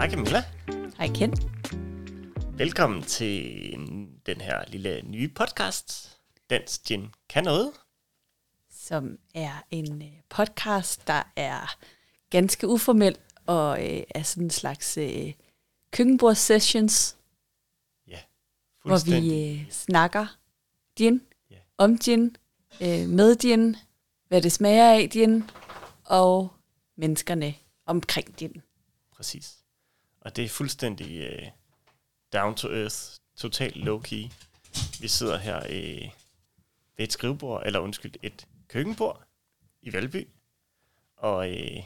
Hej Camilla. Hej Ken. Velkommen til den her lille nye podcast, Dans Gin Kan Noget. Som er en øh, podcast, der er ganske uformel og øh, er sådan en slags øh, køkkenbords-sessions, Ja, hvor vi øh, snakker gin, Ja. om gin, øh, med gin, hvad det smager af gin, og menneskerne omkring gin. Præcis. Og det er fuldstændig øh, down to earth, totalt low key. Vi sidder her øh, ved et skrivebord, eller undskyld, et køkkenbord i Valby. Og øh,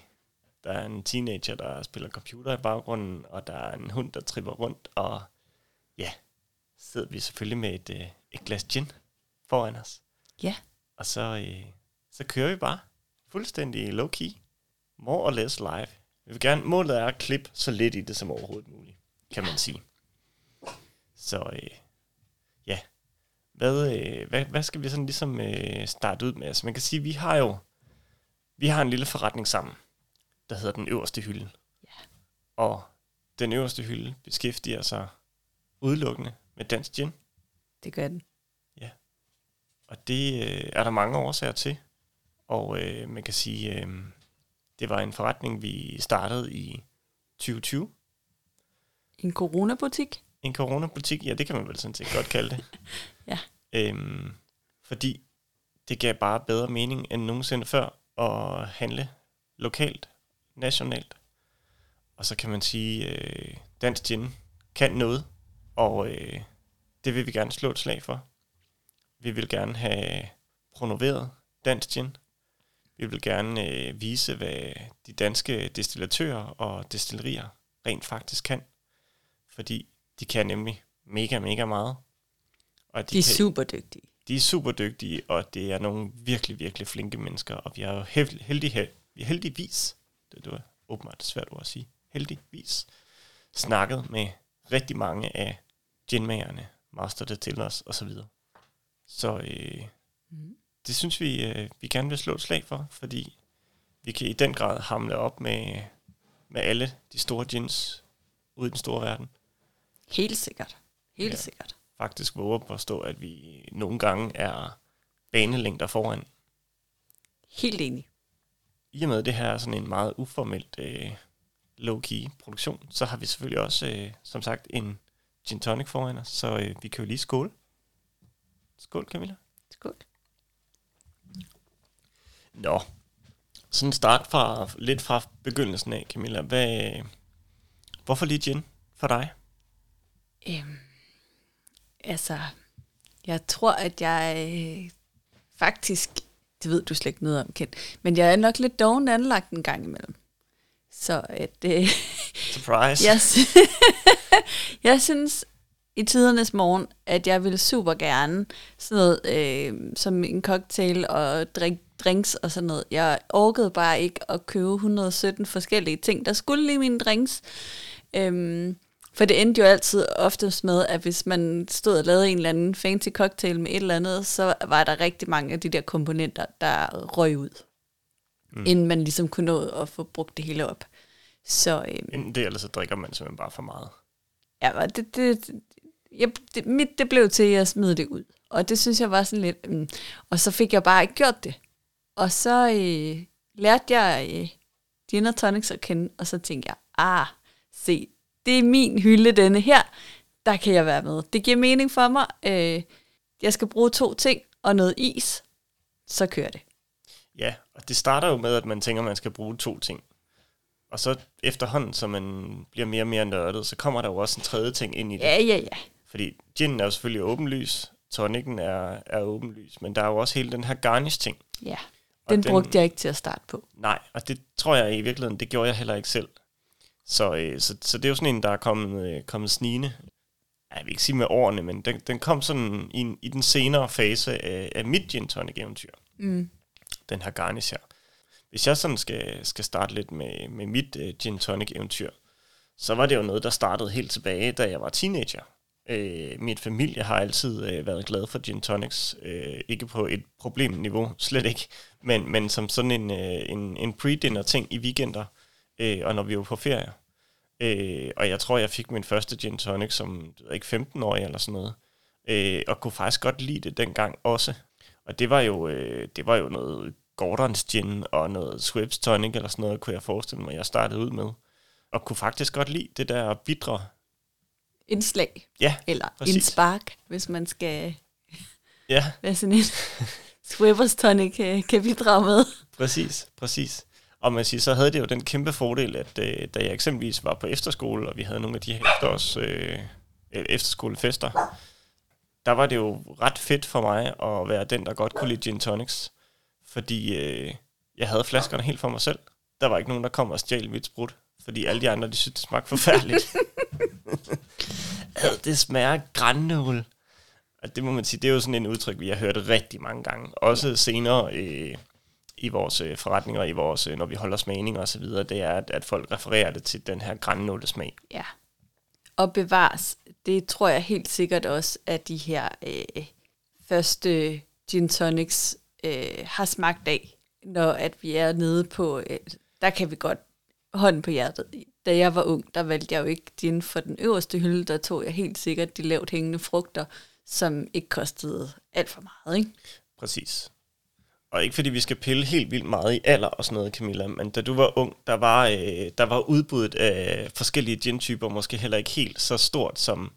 der er en teenager, der spiller computer i baggrunden, og der er en hund, der tripper rundt, og ja, sidder vi selvfølgelig med et, øh, et glas gin foran os. Ja, Og så, øh, så kører vi bare fuldstændig low key. More or less live. Vi vil gerne, målet er at klippe så lidt i det som overhovedet muligt, kan man sige. Så øh, ja, hvad, øh, hvad, hvad skal vi sådan ligesom øh, starte ud med? Altså man kan sige, vi har jo vi har en lille forretning sammen, der hedder Den Øverste Hylde. Ja. Og Den Øverste Hylde beskæftiger sig udelukkende med dansk gin. det gør den. Og det øh, er der mange årsager til. Og øh, man kan sige, øh, det var en forretning, vi startede i 2020. En coronabutik. En coronabutik, ja, det kan man vel sådan set godt kalde det. Ja. Øhm, fordi det gav bare bedre mening end nogensinde før at handle lokalt, nationalt. Og så kan man sige, øh, dansk gin kan noget, og øh, det vil vi gerne slå et slag for. Vi vil gerne have promoveret dansk gin. Vi vil gerne øh, vise, hvad de danske distillatører og destillerier rent faktisk kan. Fordi de kan nemlig mega, mega meget. Og De er kan, super dygtige. de er super dygtige, og det er nogle virkelig, virkelig flinke mennesker. Og vi har jo held, heldig, har heldigvis, det, det var åbenbart svært ord at sige, heldigvis, snakket med rigtig mange af ginmagerne, master distillers og så videre. Så øh, Mm. Det synes vi, øh, vi gerne vil slå et slag for, fordi vi kan i den grad hamle op med, med alle de store gins ude i den store verden. Helt sikkert. Helt Ja. ja. sikkert. Faktisk våger på at stå, at vi nogle gange er banelængder foran. Helt enig. I og med at det her er sådan en meget uformelt øh, low-key produktion, så har vi selvfølgelig også, øh, som sagt, en gin tonic foran os, så øh, vi kan jo lige skåle. Skål, Camilla. Skål. Nå, sådan start fra, lidt fra begyndelsen af, Camilla. Hvad, hvorfor lige gin for dig? Øhm, altså, jeg tror, at jeg øh, faktisk, det ved du slet ikke noget om, Ken, men jeg er nok lidt doven anlagt en gang imellem. Så at, øh, Surprise. jeg, jeg synes i tidernes morgen, at jeg ville super gerne sådan noget øh, som en cocktail og drik, drinks og sådan noget. Jeg orkede bare ikke at købe 117 forskellige ting, der skulle i mine drinks. Øhm, for det endte jo altid oftest med, at hvis man stod og lavede en eller anden fancy cocktail med et eller andet, så var der rigtig mange af de der komponenter, der røg ud. Mm. Inden man ligesom kunne nå at få brugt det hele op. Så øhm, Enten det, eller så drikker man simpelthen bare for meget. Ja, det, det, jeg, det, mit det blev til, at jeg smed det ud. Og det synes jeg var sådan lidt... Mm. Og så fik jeg bare ikke gjort det. Og så øh, lærte jeg øh, gin og tonics at kende, og så tænkte jeg, ah, se, det er min hylde, denne her. Der kan jeg være med. Det giver mening for mig. Øh, jeg skal bruge to ting og noget is. Så kører det. Ja, og det starter jo med, at man tænker, at man skal bruge to ting. Og så efterhånden, som man bliver mere og mere nørdet, så kommer der jo også en tredje ting ind i det. Ja, ja, ja. Fordi ginen er jo selvfølgelig åbenlys, tonicen er, er åbenlys, men der er jo også hele den her garnish-ting. Ja, den, den brugte jeg ikke til at starte på. Nej, og det tror jeg i virkeligheden, det gjorde jeg heller ikke selv. Så, øh, så, så det er jo sådan en, der er kommet, øh, kommet snigende. Jeg vil ikke sige med årene, men den, den kom sådan i, i den senere fase af, af mit gin tonic eventyr. Mm. Den her garnish her. Hvis jeg sådan skal, skal starte lidt med, med mit uh, gin tonic eventyr, så var det jo noget, der startede helt tilbage, da jeg var teenager. Øh, min familie har altid øh, været glad for gin tonics. Øh, ikke på et problemniveau, slet ikke. Men, men som sådan en, øh, en, en pre-dinner ting i weekender, øh, og når vi var på ferie. Øh, og jeg tror, jeg fik min første gin tonic som ikke 15-årig eller sådan noget. Øh, og kunne faktisk godt lide det dengang også. Og det var jo, øh, det var jo noget Gordons gin og noget Swips tonic eller sådan noget, kunne jeg forestille mig, jeg startede ud med. Og kunne faktisk godt lide det der bitre. Indslag. Ja, Eller præcis. en spark, hvis man skal ja, være sådan en Swibbers tonic kan, kan bidrage med. præcis, præcis. Og man siger, så havde det jo den kæmpe fordel, at øh, da jeg eksempelvis var på efterskole, og vi havde nogle af de her efterårs, øh, øh, efterskolefester, der var det jo ret fedt for mig at være den, der godt kunne lide gin tonics. Fordi øh, jeg havde flaskerne helt for mig selv. Der var ikke nogen, der kom og stjal mit sprut. Fordi alle de andre, de syntes, det smagte forfærdeligt. Ad, det smager grænnål. Og det må man sige, det er jo sådan en udtryk, vi har hørt rigtig mange gange. Også senere øh, i vores øh, forretninger, i vores, øh, når vi holder smagninger og så videre, det er, at, at folk refererer det til den her grænnålesmag. Ja. Og bevares, det tror jeg helt sikkert også, at de her øh, første gin tonics øh, har smagt af, når at vi er nede på, øh, der kan vi godt hånden på hjertet. Da jeg var ung, der valgte jeg jo ikke gin for den øverste hylde, der tog jeg helt sikkert de lavt hængende frugter, som ikke kostede alt for meget, ikke? Præcis. Og ikke fordi vi skal pille helt vildt meget i alder og sådan noget, Camilla, men da du var ung, der var, øh, der var udbuddet af forskellige gin-typer måske heller ikke helt så stort, som,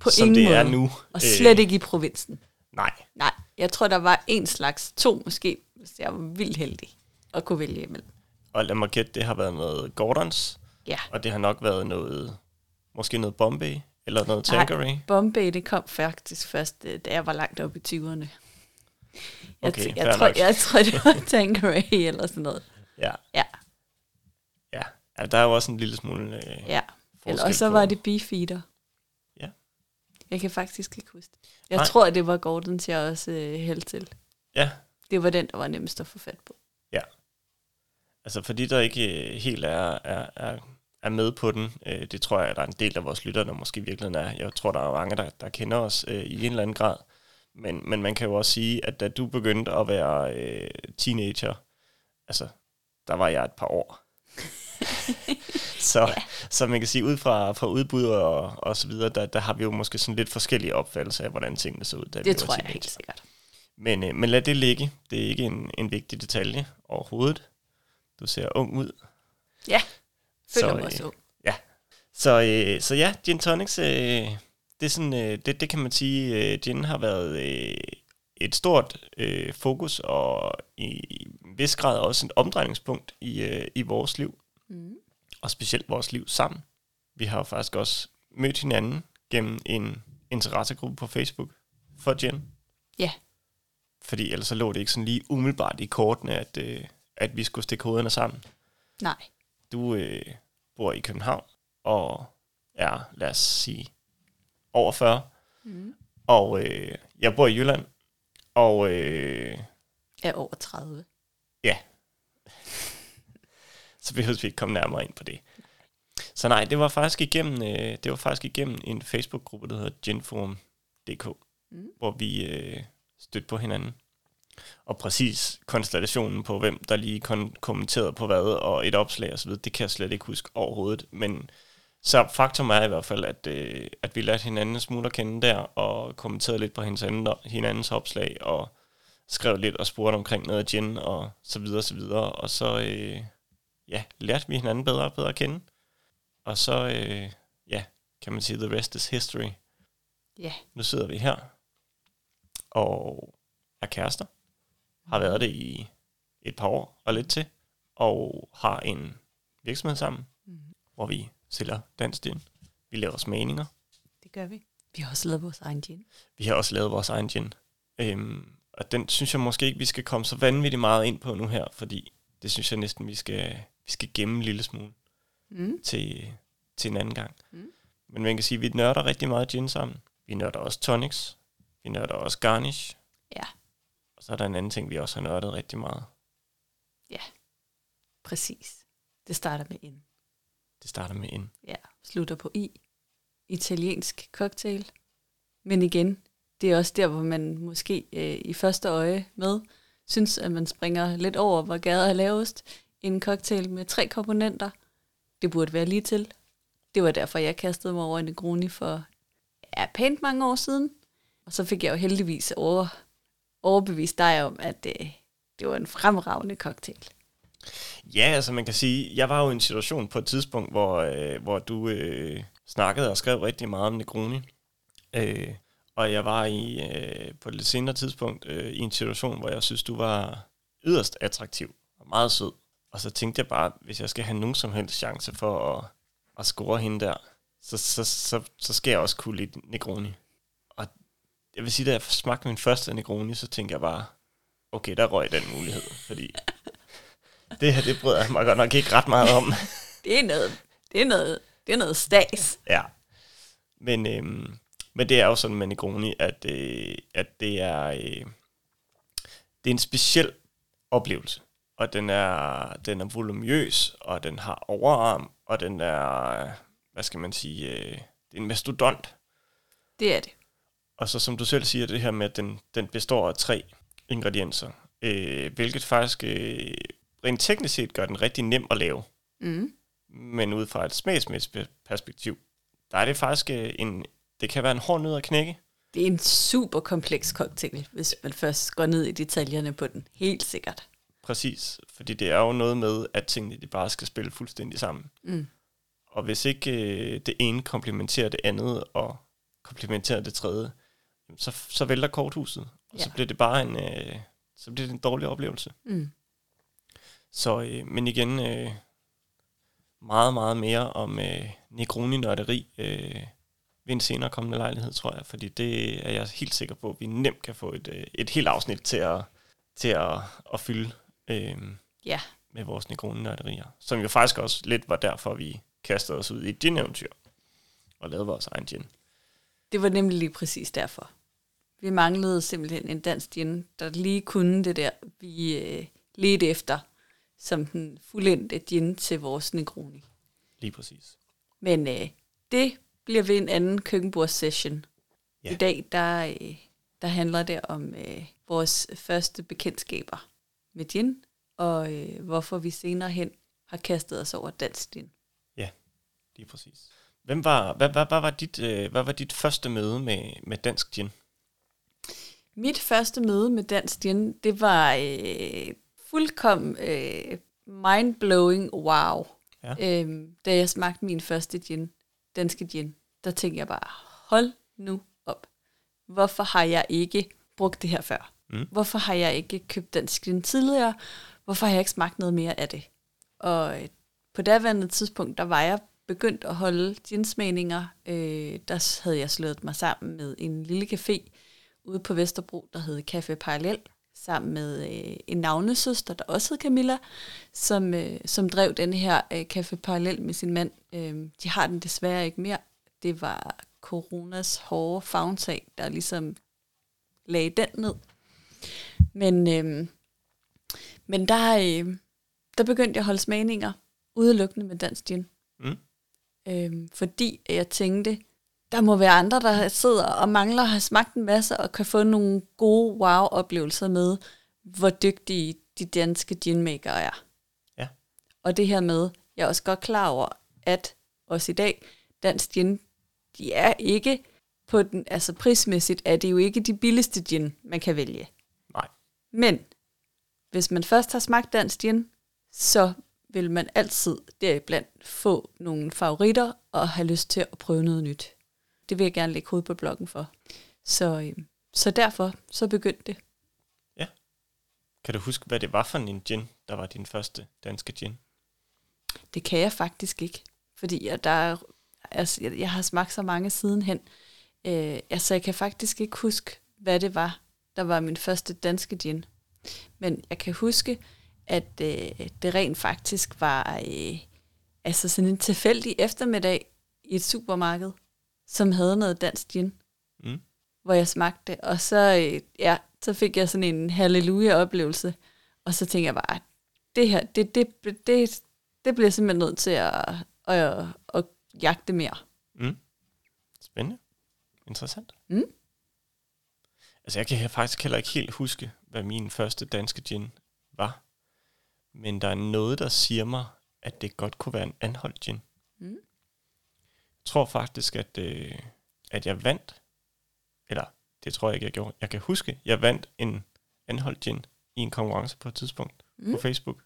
På som ingen det måde. er nu. Og slet ikke i provinsen. Nej, Nej, jeg tror, der var en slags, to måske, hvis jeg var vildt heldig at kunne vælge imellem. Og lad mig gætte, det har været noget Gordons, Ja. og det har nok været noget, måske noget Bombay, eller noget Tanqueray. Nej, Bombay, det kom faktisk først, øh, da jeg var langt oppe i 20'erne. Jeg, Okay, fair jeg, tror, nok. jeg tror, det var Tanqueray eller sådan noget. Ja, Ja, ja. ja, der er jo også en lille smule... Øh, ja. Eller, forskel og så var det Beefeater. Ja. Jeg kan faktisk ikke huske det. Jeg Nej. tror, det var Gordons, jeg også øh, hældte til. Ja, Det var den, der var nemmest at få fat på. Altså for de, der ikke øh, helt er, er, er, er med på den, øh, det tror jeg, at der er en del af vores lyttere, der måske i virkeligheden er. Jeg tror, der er mange, der, der kender os øh, i en eller anden grad. Men, men man kan jo også sige, at da du begyndte at være øh, teenager, altså, der var jeg et par år. så, ja. så man kan sige, ud fra, fra udbud og, og så videre, der, der har vi jo måske sådan lidt forskellige opfattelser af, hvordan tingene så ud. Da vi Det var tror jeg teenager. helt sikkert. Men, øh, men lad det ligge. Det er ikke en, en vigtig detalje overhovedet. Du ser ung ud. Ja, føler Så, mig øh, også ung. Så, øh, så ja, gin tonics, øh, det, er sådan, øh, det, det kan man sige, øh, gin har været øh, et stort øh, fokus og i vis grad også et omdrejningspunkt i, øh, i vores liv, Mm. og specielt vores liv sammen. Vi har jo faktisk også mødt hinanden gennem en interessegruppe på Facebook for gin. Ja. Fordi ellers så lå det ikke sådan lige umiddelbart i kortene, at, øh, at vi skulle stikke hovederne sammen. Nej. Du øh, bor i København og er, lad os sige, over 40. Mm. Og øh, jeg bor i Jylland. Og øh, Er over 30. så behøver vi ikke komme nærmere ind på det. Så nej, det var faktisk igennem, øh, det var faktisk igennem en Facebook-gruppe, der hedder Ginforum.dk, Mm. hvor vi øh, stødte på hinanden. Og præcis konstellationen på, hvem der lige kon- kommenterede på hvad, og et opslag og så videre, det kan jeg slet ikke huske overhovedet. Men så faktum er i hvert fald, at, øh, at vi lærte hinanden en smule at kende der, og kommenterede lidt på hinandens, anden, hinandens opslag, og skrev lidt og spurgte omkring noget af gin, og så videre, så videre. Og så, øh, ja, lærte vi hinanden bedre og bedre at kende. Og så, øh, ja, kan man sige, the rest is history. Ja. Nu sidder vi her, og er kærester. Har været det i et par år og lidt til, og har en virksomhed sammen, Mm. hvor vi sælger dansk gin. Vi laver smagninger. Det gør vi. Vi har også lavet vores egen gin. Vi har også lavet vores egen gin. Øhm, og den synes jeg måske ikke, vi skal komme så vanvittigt meget ind på nu her, fordi det synes jeg næsten, vi skal, vi skal gemme en lille smule Mm. til, til en anden gang. Mm. Men man kan sige, at vi nørder rigtig meget gin sammen. Vi nørder også tonics. Vi nørder også garnish. Ja. Så er der en anden ting, vi også har nørdet rigtig meget. Præcis. Det starter med en. Det starter med en. Ja, slutter på i. Italiensk cocktail. Men igen, det er også der, hvor man måske øh, i første øje med synes, at man springer lidt over, hvor gader er lavest. En cocktail med tre komponenter. Det burde være lige til. det var derfor, jeg kastede mig over en Negroni for ja, pænt mange år siden. Og så fik jeg jo heldigvis over, overbevise dig om, at det, det var en fremragende cocktail. Ja, altså man kan sige, jeg var jo i en situation på et tidspunkt, hvor, øh, hvor du øh, snakkede og skrev rigtig meget om Negroni. Øh, og jeg var i øh, på et lidt senere tidspunkt øh, i en situation, hvor jeg synes, du var yderst attraktiv og meget sød. Og så tænkte jeg bare, hvis jeg skal have nogen som helst chance for at, at score hende der, så, så, så, så skal jeg også kunne lide Negroni. Jeg vil sige, da jeg smagte min første Negroni, så tænkte jeg bare, okay, der røg den mulighed, fordi det her, det bryder jeg mig godt nok ikke ret meget om. Det er noget, det er noget, det er noget stas. Ja. Men, øhm, men det er jo sådan med Negroni, at, øh, at det er øh, det er en speciel oplevelse. Og den er, den er volumøs, og den har overarm, og den er, hvad skal man sige, øh, det er en mastodont. Det er det. Og så som du selv siger, det her med, at den, den består af tre ingredienser, øh, hvilket faktisk øh, rent teknisk set gør den rigtig nem at lave. Mm. Men ud fra et smagsmæssigt perspektiv, der er det faktisk øh, en, det kan være en hård nød at knække. Det er en super kompleks cocktail, hvis man først går ned i detaljerne på den. Helt sikkert. Præcis, fordi det er jo noget med, at tingene de bare skal spille fuldstændig sammen. Mm. Og hvis ikke øh, det ene komplementerer det andet, og komplementerer det tredje, jamen, så, så vælter korthuset. Og ja. så bliver det bare en, øh, så bliver det en dårlig oplevelse. Mm. Så, øh, men igen, øh, meget, meget mere om øh, Negroni-nørderi øh, ved en senere kommende lejlighed, tror jeg. Fordi det er jeg helt sikker på, at vi nemt kan få et, øh, et helt afsnit til at, til at, at fylde øh, Ja, med vores Negroni-nørderier. Som jo faktisk også lidt var derfor, vi kastede os ud i et gin-eventyr og lavede vores egen gin. Det var nemlig lige præcis derfor. Vi manglede simpelthen en dansk gin, der lige kunne det der, vi øh, ledte efter, som den fuldendte gin til vores Negroni. Lige præcis. Men øh, det bliver ved en anden køkkenbordssession. Ja. Ja. I dag, der, øh, der handler det om øh, vores første bekendtskaber med gin, og øh, hvorfor vi senere hen har kastet os over dansk gin. Lige præcis. Hvem var, hvad, hvad, hvad, var dit, øh, hvad var dit første møde med, med dansk gin? Mit første møde med dansk gin, det var øh, fuldkommen øh, mind-blowing wow. Ja. Øhm, da jeg smagte min første gin, danske gin, der tænkte jeg bare, hold nu op. Hvorfor har jeg ikke brugt det her før? Mm. Hvorfor har jeg ikke købt dansk gin tidligere? Hvorfor har jeg ikke smagt noget mere af det? Og øh, på daværende tidspunkt, der var jeg begyndt at holde ginsmagninger. Øh, der havde jeg slået mig sammen med en lille café ude på Vesterbro, der hed Café Parallel, sammen med øh, en navnesøster, der også hed Camilla, som, øh, som drev den her øh, Café Parallel med sin mand. Øh, de har den desværre ikke mere. Det var coronas hårde fagntag, der ligesom lagde den ned. Men, øh, men der, øh, der begyndte jeg at holde smagninger udelukkende med dansk gin. Øhm, fordi jeg tænkte, der må være andre, der sidder og mangler at have smagt en masse, og kan få nogle gode wow-oplevelser med, hvor dygtige de danske ginmaker er. Ja. Og det her med, jeg er også godt klar over, at også i dag, dansk gin, de er ikke på den, altså prismæssigt er det jo ikke de billigste gin, man kan vælge. Nej. Men hvis man først har smagt dansk gin, så vil man altid deriblandt få nogle favoritter og have lyst til at prøve noget nyt. Det vil jeg gerne lægge hovedet på bloggen for. Så, øh, så derfor så begyndte det. Kan du huske, hvad det var for en gin, der var din første danske gin? Det kan jeg faktisk ikke, fordi jeg, der er, altså, jeg, jeg har smagt så mange sidenhen. Øh, altså, jeg kan faktisk ikke huske, hvad det var, der var min første danske gin. Men jeg kan huske, at øh, det rent faktisk var øh, altså sådan en tilfældig eftermiddag i et supermarked, som havde noget dansk gin, Mm. hvor jeg smagte. Og så, øh, ja, så fik jeg sådan en halleluja-oplevelse. Og så tænkte jeg bare, det her, det, det, det, det bliver simpelthen nødt til at, at, at, at jagte mere. Mm. Spændende. Interessant. Mm. Altså, jeg kan faktisk heller ikke helt huske, hvad min første danske gin var. Men der er noget, der siger mig, at det godt kunne være en anholdt gin. Mm. tror faktisk, at, øh, at jeg vandt, eller det tror jeg ikke, jeg gjorde. Jeg kan huske, jeg vandt en anholdt gin i en konkurrence på et tidspunkt mm. på Facebook.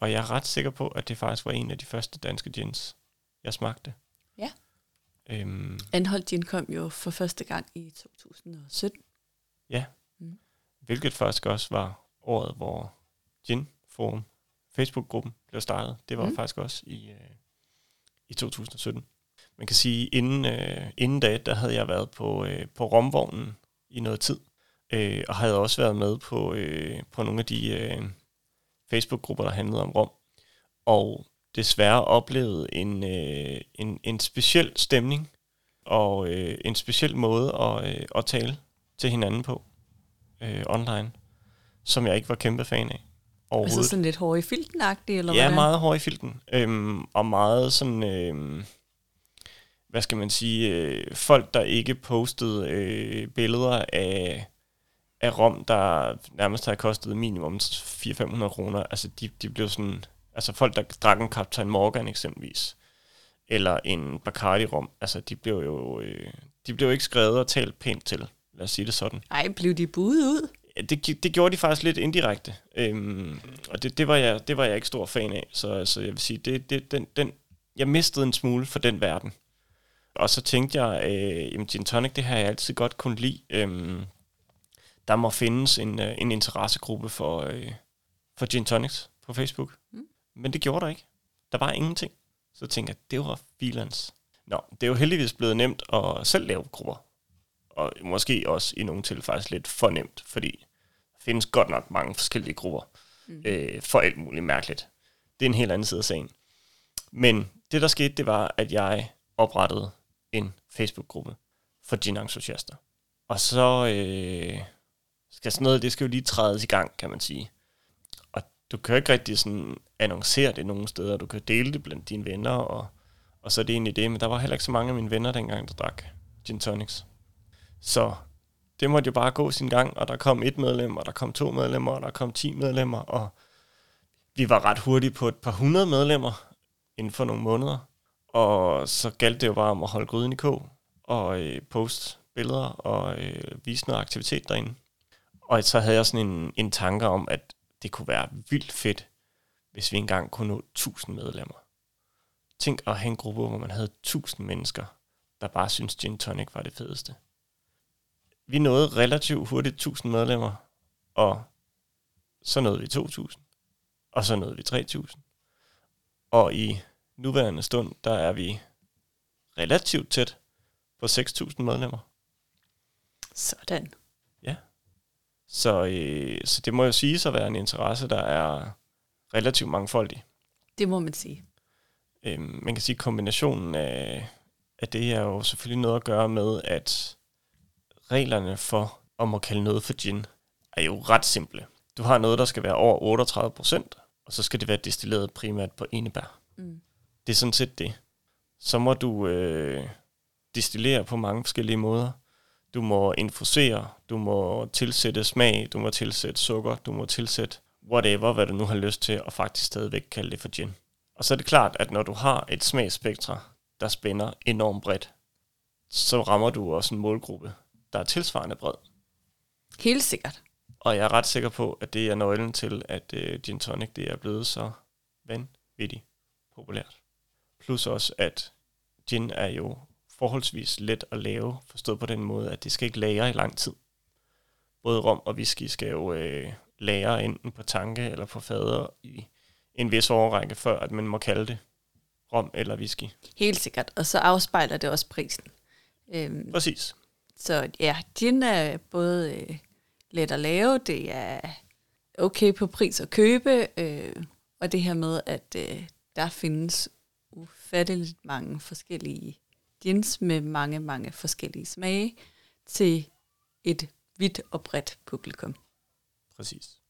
Og jeg er ret sikker på, at det faktisk var en af de første danske gins, jeg smagte. Ja. Øhm, Anholdt Gin kom jo for første gang i 2017. ja. Mm. Hvilket faktisk også var året, hvor Gin Forum, Facebook-gruppen, blev startet. Det var Mm. faktisk også i, øh, i 2017. Man kan sige, inden, øh, inden da, der havde jeg været på, øh, på romvognen i noget tid, øh, og havde også været med på, øh, på nogle af de øh, Facebook-grupper, der handlede om rom, og desværre oplevede en, øh, en, en speciel stemning, og øh, en speciel måde at, øh, at tale til hinanden på øh, online, som jeg ikke var kæmpe fan af overhovedet. Altså sådan lidt hård i filten eller Ja, hvordan? meget hård i filten. Øhm, og meget sådan, øhm, hvad skal man sige, øh, folk, der ikke postede øh, billeder af, af rom, der nærmest har kostet minimum 400-500 kroner. Altså, de, de blev sådan, altså folk, der drak en Captain Morgan eksempelvis, eller en Bacardi-rom, altså, de blev jo, øh, de blev ikke skrevet og talt pænt til, lad os sige det sådan. Ej, blev de budet ud? Det, det gjorde de faktisk lidt indirekte, øhm, og det, det, var jeg, det var jeg ikke stor fan af. Så altså, jeg vil sige, det, det, den, den, jeg mistede en smule for den verden. Og så tænkte jeg, øh, jamen gin tonic, det har jeg altid godt kunne lide. Øhm, der må findes en, øh, en interessegruppe for, øh, for gin tonics på Facebook. Mm. Men det gjorde der ikke. Der var ingenting. Så tænkte jeg, det var filans. Nå, det er jo heldigvis blevet nemt at selv lave grupper og måske også i nogle tilfælde faktisk lidt for nemt, fordi der findes godt nok mange forskellige grupper mm. øh, for alt muligt mærkeligt. Det er en helt anden side af sagen. Men det, der skete, det var, at jeg oprettede en Facebook-gruppe for gin-entusiaster. Og så øh, skal sådan noget, det skal jo lige trædes i gang, kan man sige. Og du kan jo ikke rigtig sådan annoncere det nogen steder. Du kan dele det blandt dine venner, og, og så er det egentlig det. Men der var heller ikke så mange af mine venner dengang, der drak gin tonics. Så det måtte jo bare gå sin gang, og der kom et medlem, og der kom to medlemmer, og der kom ti medlemmer, og vi var ret hurtige på et par hundrede medlemmer inden for nogle måneder. Og så galt det jo bare om at holde gryden i kog, og øh, poste billeder, og øh, vise noget aktivitet derinde. Og så havde jeg sådan en, en tanke om, at det kunne være vildt fedt, hvis vi engang kunne nå 1000 medlemmer. Tænk at have en gruppe, hvor man havde 1000 mennesker, der bare synes gin tonic var det fedeste vi nåede relativt hurtigt 1000 medlemmer, og så nåede vi 2000, og så nåede vi 3000. Og i nuværende stund, der er vi relativt tæt på 6000 medlemmer. Sådan. Så, øh, så det må jo sige at være en interesse, der er relativt mangfoldig. Det må man sige. Øhm, man kan sige, at kombinationen af, af det er jo selvfølgelig noget at gøre med, at reglerne for, om at kalde noget for gin, er jo ret simple. Du har noget, der skal være over 38 procent, og så skal det være destilleret primært på enebær. Mm. Det er sådan set det. Så må du øh, destillere på mange forskellige måder. Du må infusere, du må tilsætte smag, du må tilsætte sukker, du må tilsætte whatever, hvad du nu har lyst til, og faktisk stadigvæk kalde det for gin. Og så er det klart, at når du har et smagsspektra, der spænder enormt bredt, så rammer du også en målgruppe, der er tilsvarende bred. Helt sikkert. Og jeg er ret sikker på, at det er nøglen til, at øh, gin tonic det er blevet så vanvittigt populært. Plus også, at gin er jo forholdsvis let at lave, forstået på den måde, at det skal ikke lagre i lang tid. Både rom og whisky skal jo øh, lagre enten på tanke eller på fader i en vis overrække, før at man må kalde det rom eller whisky. Helt sikkert. Og så afspejler det også prisen. Øhm, Præcis. Så ja, gin er både øh, let at lave, det er okay på pris at købe, øh, og det her med, at øh, der findes ufatteligt mange forskellige gins med mange, mange forskellige smage til et vidt og bredt publikum. Præcis.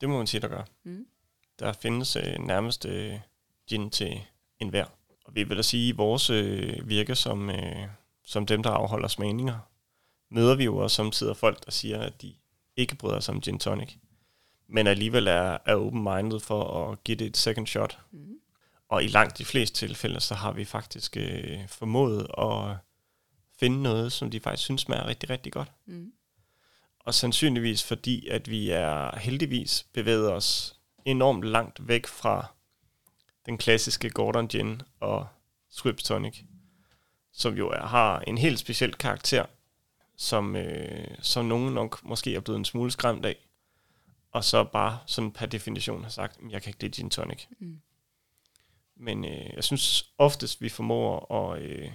Det må man sige, der gør. Mm. Der findes øh, nærmest øh, gin til enhver. Og vi vil da sige, at vores øh, virke som, øh, som dem, der afholder smagninger, møder vi jo også samtidig folk, der siger, at de ikke bryder sig om gin tonic, men alligevel er, er open-minded for at give det et second shot. Mm. Og i langt de fleste tilfælde, så har vi faktisk øh, formået at finde noget, som de faktisk synes smager rigtig, rigtig godt. Mm. Og sandsynligvis fordi, at vi er heldigvis bevæget os enormt langt væk fra den klassiske Gordon Gin og Swift Tonic, som jo er, har en helt speciel karakter, som, øh, som nogen nok måske er blevet en smule skræmt af, og så bare sådan per definition har sagt, jeg kan ikke lide gin tonic. Mm. Men øh, jeg synes oftest, vi formår at, øh,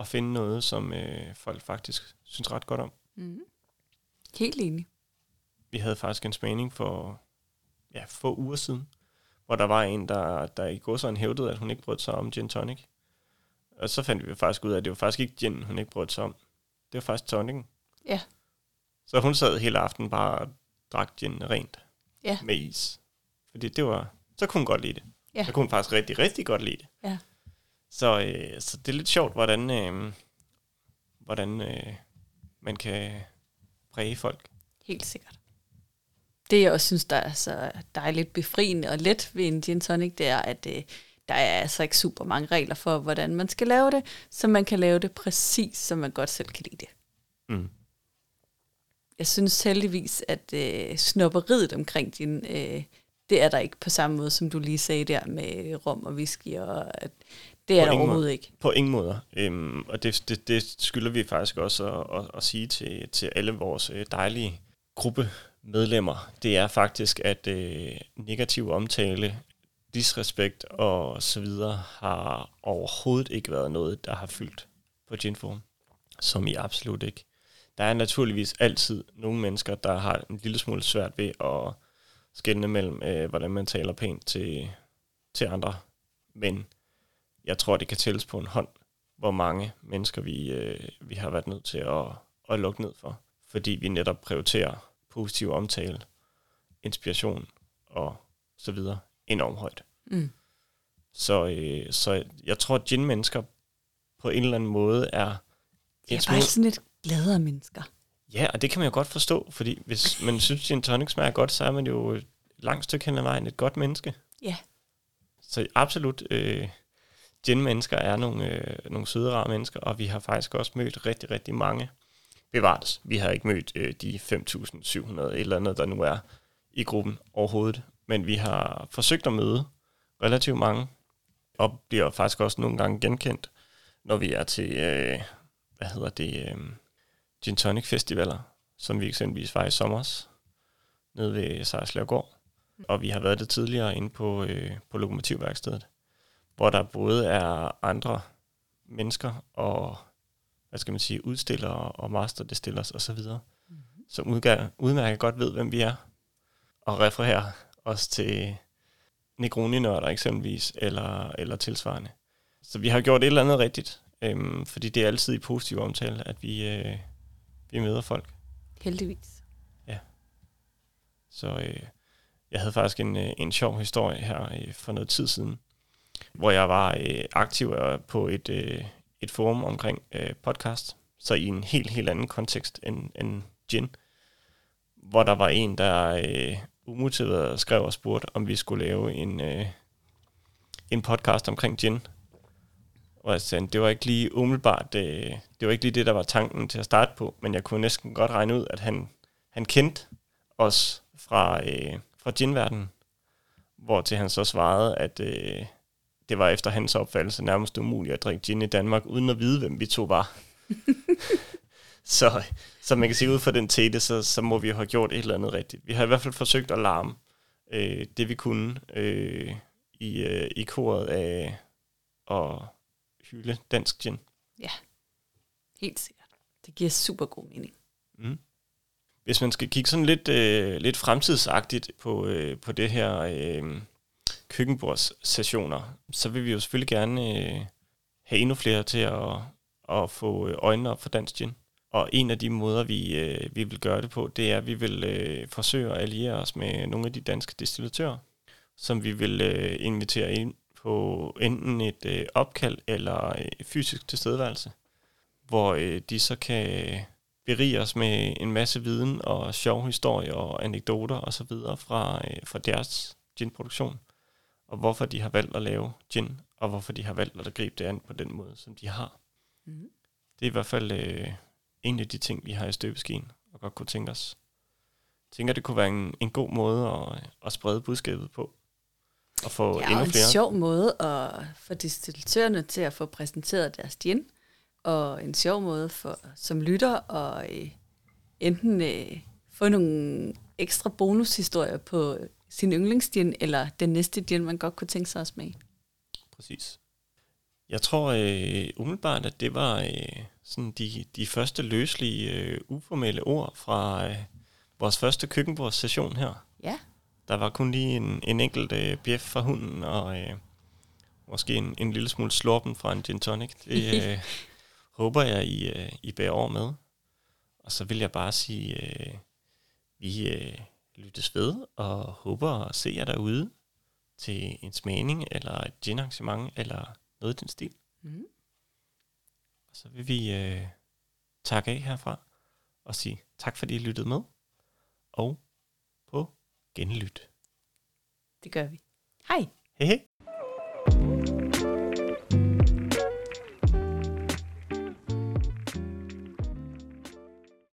at finde noget, som øh, folk faktisk synes ret godt om. Mm. Helt enig. Vi havde faktisk en smagning for ja, få uger siden, hvor der var en, der, der i går sådan hævdede, at hun ikke brød sig om gin tonic. Og så fandt vi faktisk ud af, at det var faktisk ikke gin, hun ikke brød sig om. Det var faktisk tonicen. Ja. Så hun sad hele aftenen bare og drak gin rent Ja. med is. Fordi det var, så kunne hun godt lide det. Ja. Så kunne hun faktisk rigtig, rigtig godt lide det. Ja. Så, øh, så det er lidt sjovt, hvordan, øh, hvordan øh, man kan præge folk. Helt sikkert. Det, jeg også synes, der er så dejligt befriende og let ved en gin tonic, det er, at øh, der er altså ikke super mange regler for, hvordan man skal lave det, så man kan lave det præcis, som man godt selv kan lide det. Mm. Jeg synes heldigvis, at øh, snopperiet omkring gin, øh, det er der ikke på samme måde, som du lige sagde der med rom og whisky, og at det er På der overhovedet måde. ikke. På ingen måde. Øhm, og det, det, det skylder vi faktisk også at, at, at sige til, til alle vores øh, dejlige gruppemedlemmer. Det er faktisk, at øh, negativ omtale, disrespekt og så videre har overhovedet ikke været noget, der har fyldt på Ginforum. Som i absolut ikke. Der er naturligvis altid nogle mennesker, der har en lille smule svært ved at skelne mellem, øh, hvordan man taler pænt til, til andre. Men jeg tror, det kan tælles på en hånd, hvor mange mennesker vi, øh, vi har været nødt til at, at lukke ned for. Fordi vi netop prioriterer positiv omtale, inspiration og så videre enormt højt. Mm. Så, øh, så jeg tror, at gin-mennesker på en eller anden måde er De er bare sådan lidt gladere mennesker. Ja, og det kan man jo godt forstå, fordi hvis man synes, gin tonic smager godt, så er man jo et langt stykke hen ad vejen et godt menneske. Ja. Så absolut, øh, gin-mennesker er nogle, øh, nogle søde, rare mennesker, og vi har faktisk også mødt rigtig, rigtig mange bevares. Vi har ikke mødt øh, de 5.700 eller andet, der nu er i gruppen overhovedet, men vi har forsøgt at møde relativt mange, og bliver faktisk også nogle gange genkendt, når vi er til, øh, hvad hedder det, øh, gin tonic festivaler, som vi eksempelvis var i sommer nede ved Sejrslavgård. Og vi har været det tidligere inde på, øh, på Lokomotivværkstedet, hvor der både er andre mennesker og, hvad skal man sige, udstillere og masterdestillers osv., mm-hmm. som udga- udmærket godt ved, hvem vi er, og refererer os til Negroni-nørder eksempelvis, eller, eller tilsvarende. Så vi har gjort et eller andet rigtigt, øhm, fordi det er altid i positiv omtale, at vi, øh, vi møder folk. Heldigvis. Så øh, jeg havde faktisk en, øh, en sjov historie her øh, for noget tid siden, hvor jeg var øh, aktiv øh, på et, øh, et forum omkring øh, podcast, så i en helt, helt anden kontekst end, end gin, hvor der var en, der øh, umotiveret skrev og spurgte, om vi skulle lave en, øh, en podcast omkring gin. Og jeg sagde, det var ikke lige umiddelbart, det, det var ikke lige det, der var tanken til at starte på, men jeg kunne næsten godt regne ud, at han, han kendte os fra, øh, fra ginverdenen, hvor til han så svarede, at øh, det var efter hans opfattelse nærmest umuligt at drikke gin i Danmark, uden at vide, hvem vi to var. så, så man kan sige, ud fra den tete, så, så må vi jo have gjort et eller andet rigtigt. Vi har i hvert fald forsøgt at larme øh, det, vi kunne øh, i, øh, i koret af at hylde dansk gin. Helt sikkert. Det giver super god mening. Mm. Hvis man skal kigge sådan lidt, øh, lidt fremtidsagtigt på, øh, på det her øh, køkkenbordssessioner, så vil vi jo selvfølgelig gerne øh, have endnu flere til at, at få øjnene op for dansk gin. Og en af de måder, vi, øh, vi vil gøre det på, det er, at vi vil øh, forsøge at alliere os med nogle af de danske distillatører, som vi vil øh, invitere ind på enten et øh, opkald eller øh, fysisk tilstedeværelse, hvor øh, de så kan berige os med en masse viden og sjove historier og anekdoter og så videre fra, øh, fra deres ginproduktion. og hvorfor de har valgt at lave gin, og hvorfor de har valgt at gribe det an på den måde, som de har. Mm. Det er i hvert fald øh, en af de ting, vi har i støbeskeen, og godt kunne tænke os. Jeg tænker, det kunne være en, en god måde at, at sprede budskabet på. Og få Ja, endnu og en flere. sjov måde at få distillatørerne til at få præsenteret deres gin, og en sjov måde for som lytter at øh, enten øh, få nogle ekstra bonushistorier på sin yndlingsgin, eller den næste gin, man godt kunne tænke sig at smage. Præcis. Jeg tror øh, umiddelbart, at det var øh, sådan de, de første løselige, øh, uformelle ord fra øh, vores første køkkenbordssession her. Ja, Der var kun lige en, en enkelt øh, bjef fra hunden, og øh, måske en, en lille smule slurpen fra en gin tonic. Det øh, håber jeg, I, øh, I bærer over med. Og så vil jeg bare sige, øh, vi øh, lyttes ved, og håber at se jer derude til en smagning, eller et gin-arrangement, eller noget i den stil. Mhm. Så vil vi øh, takke af herfra, og sige tak, fordi I lyttede med, og på genlyt. det gør vi. Hej! Hej hej!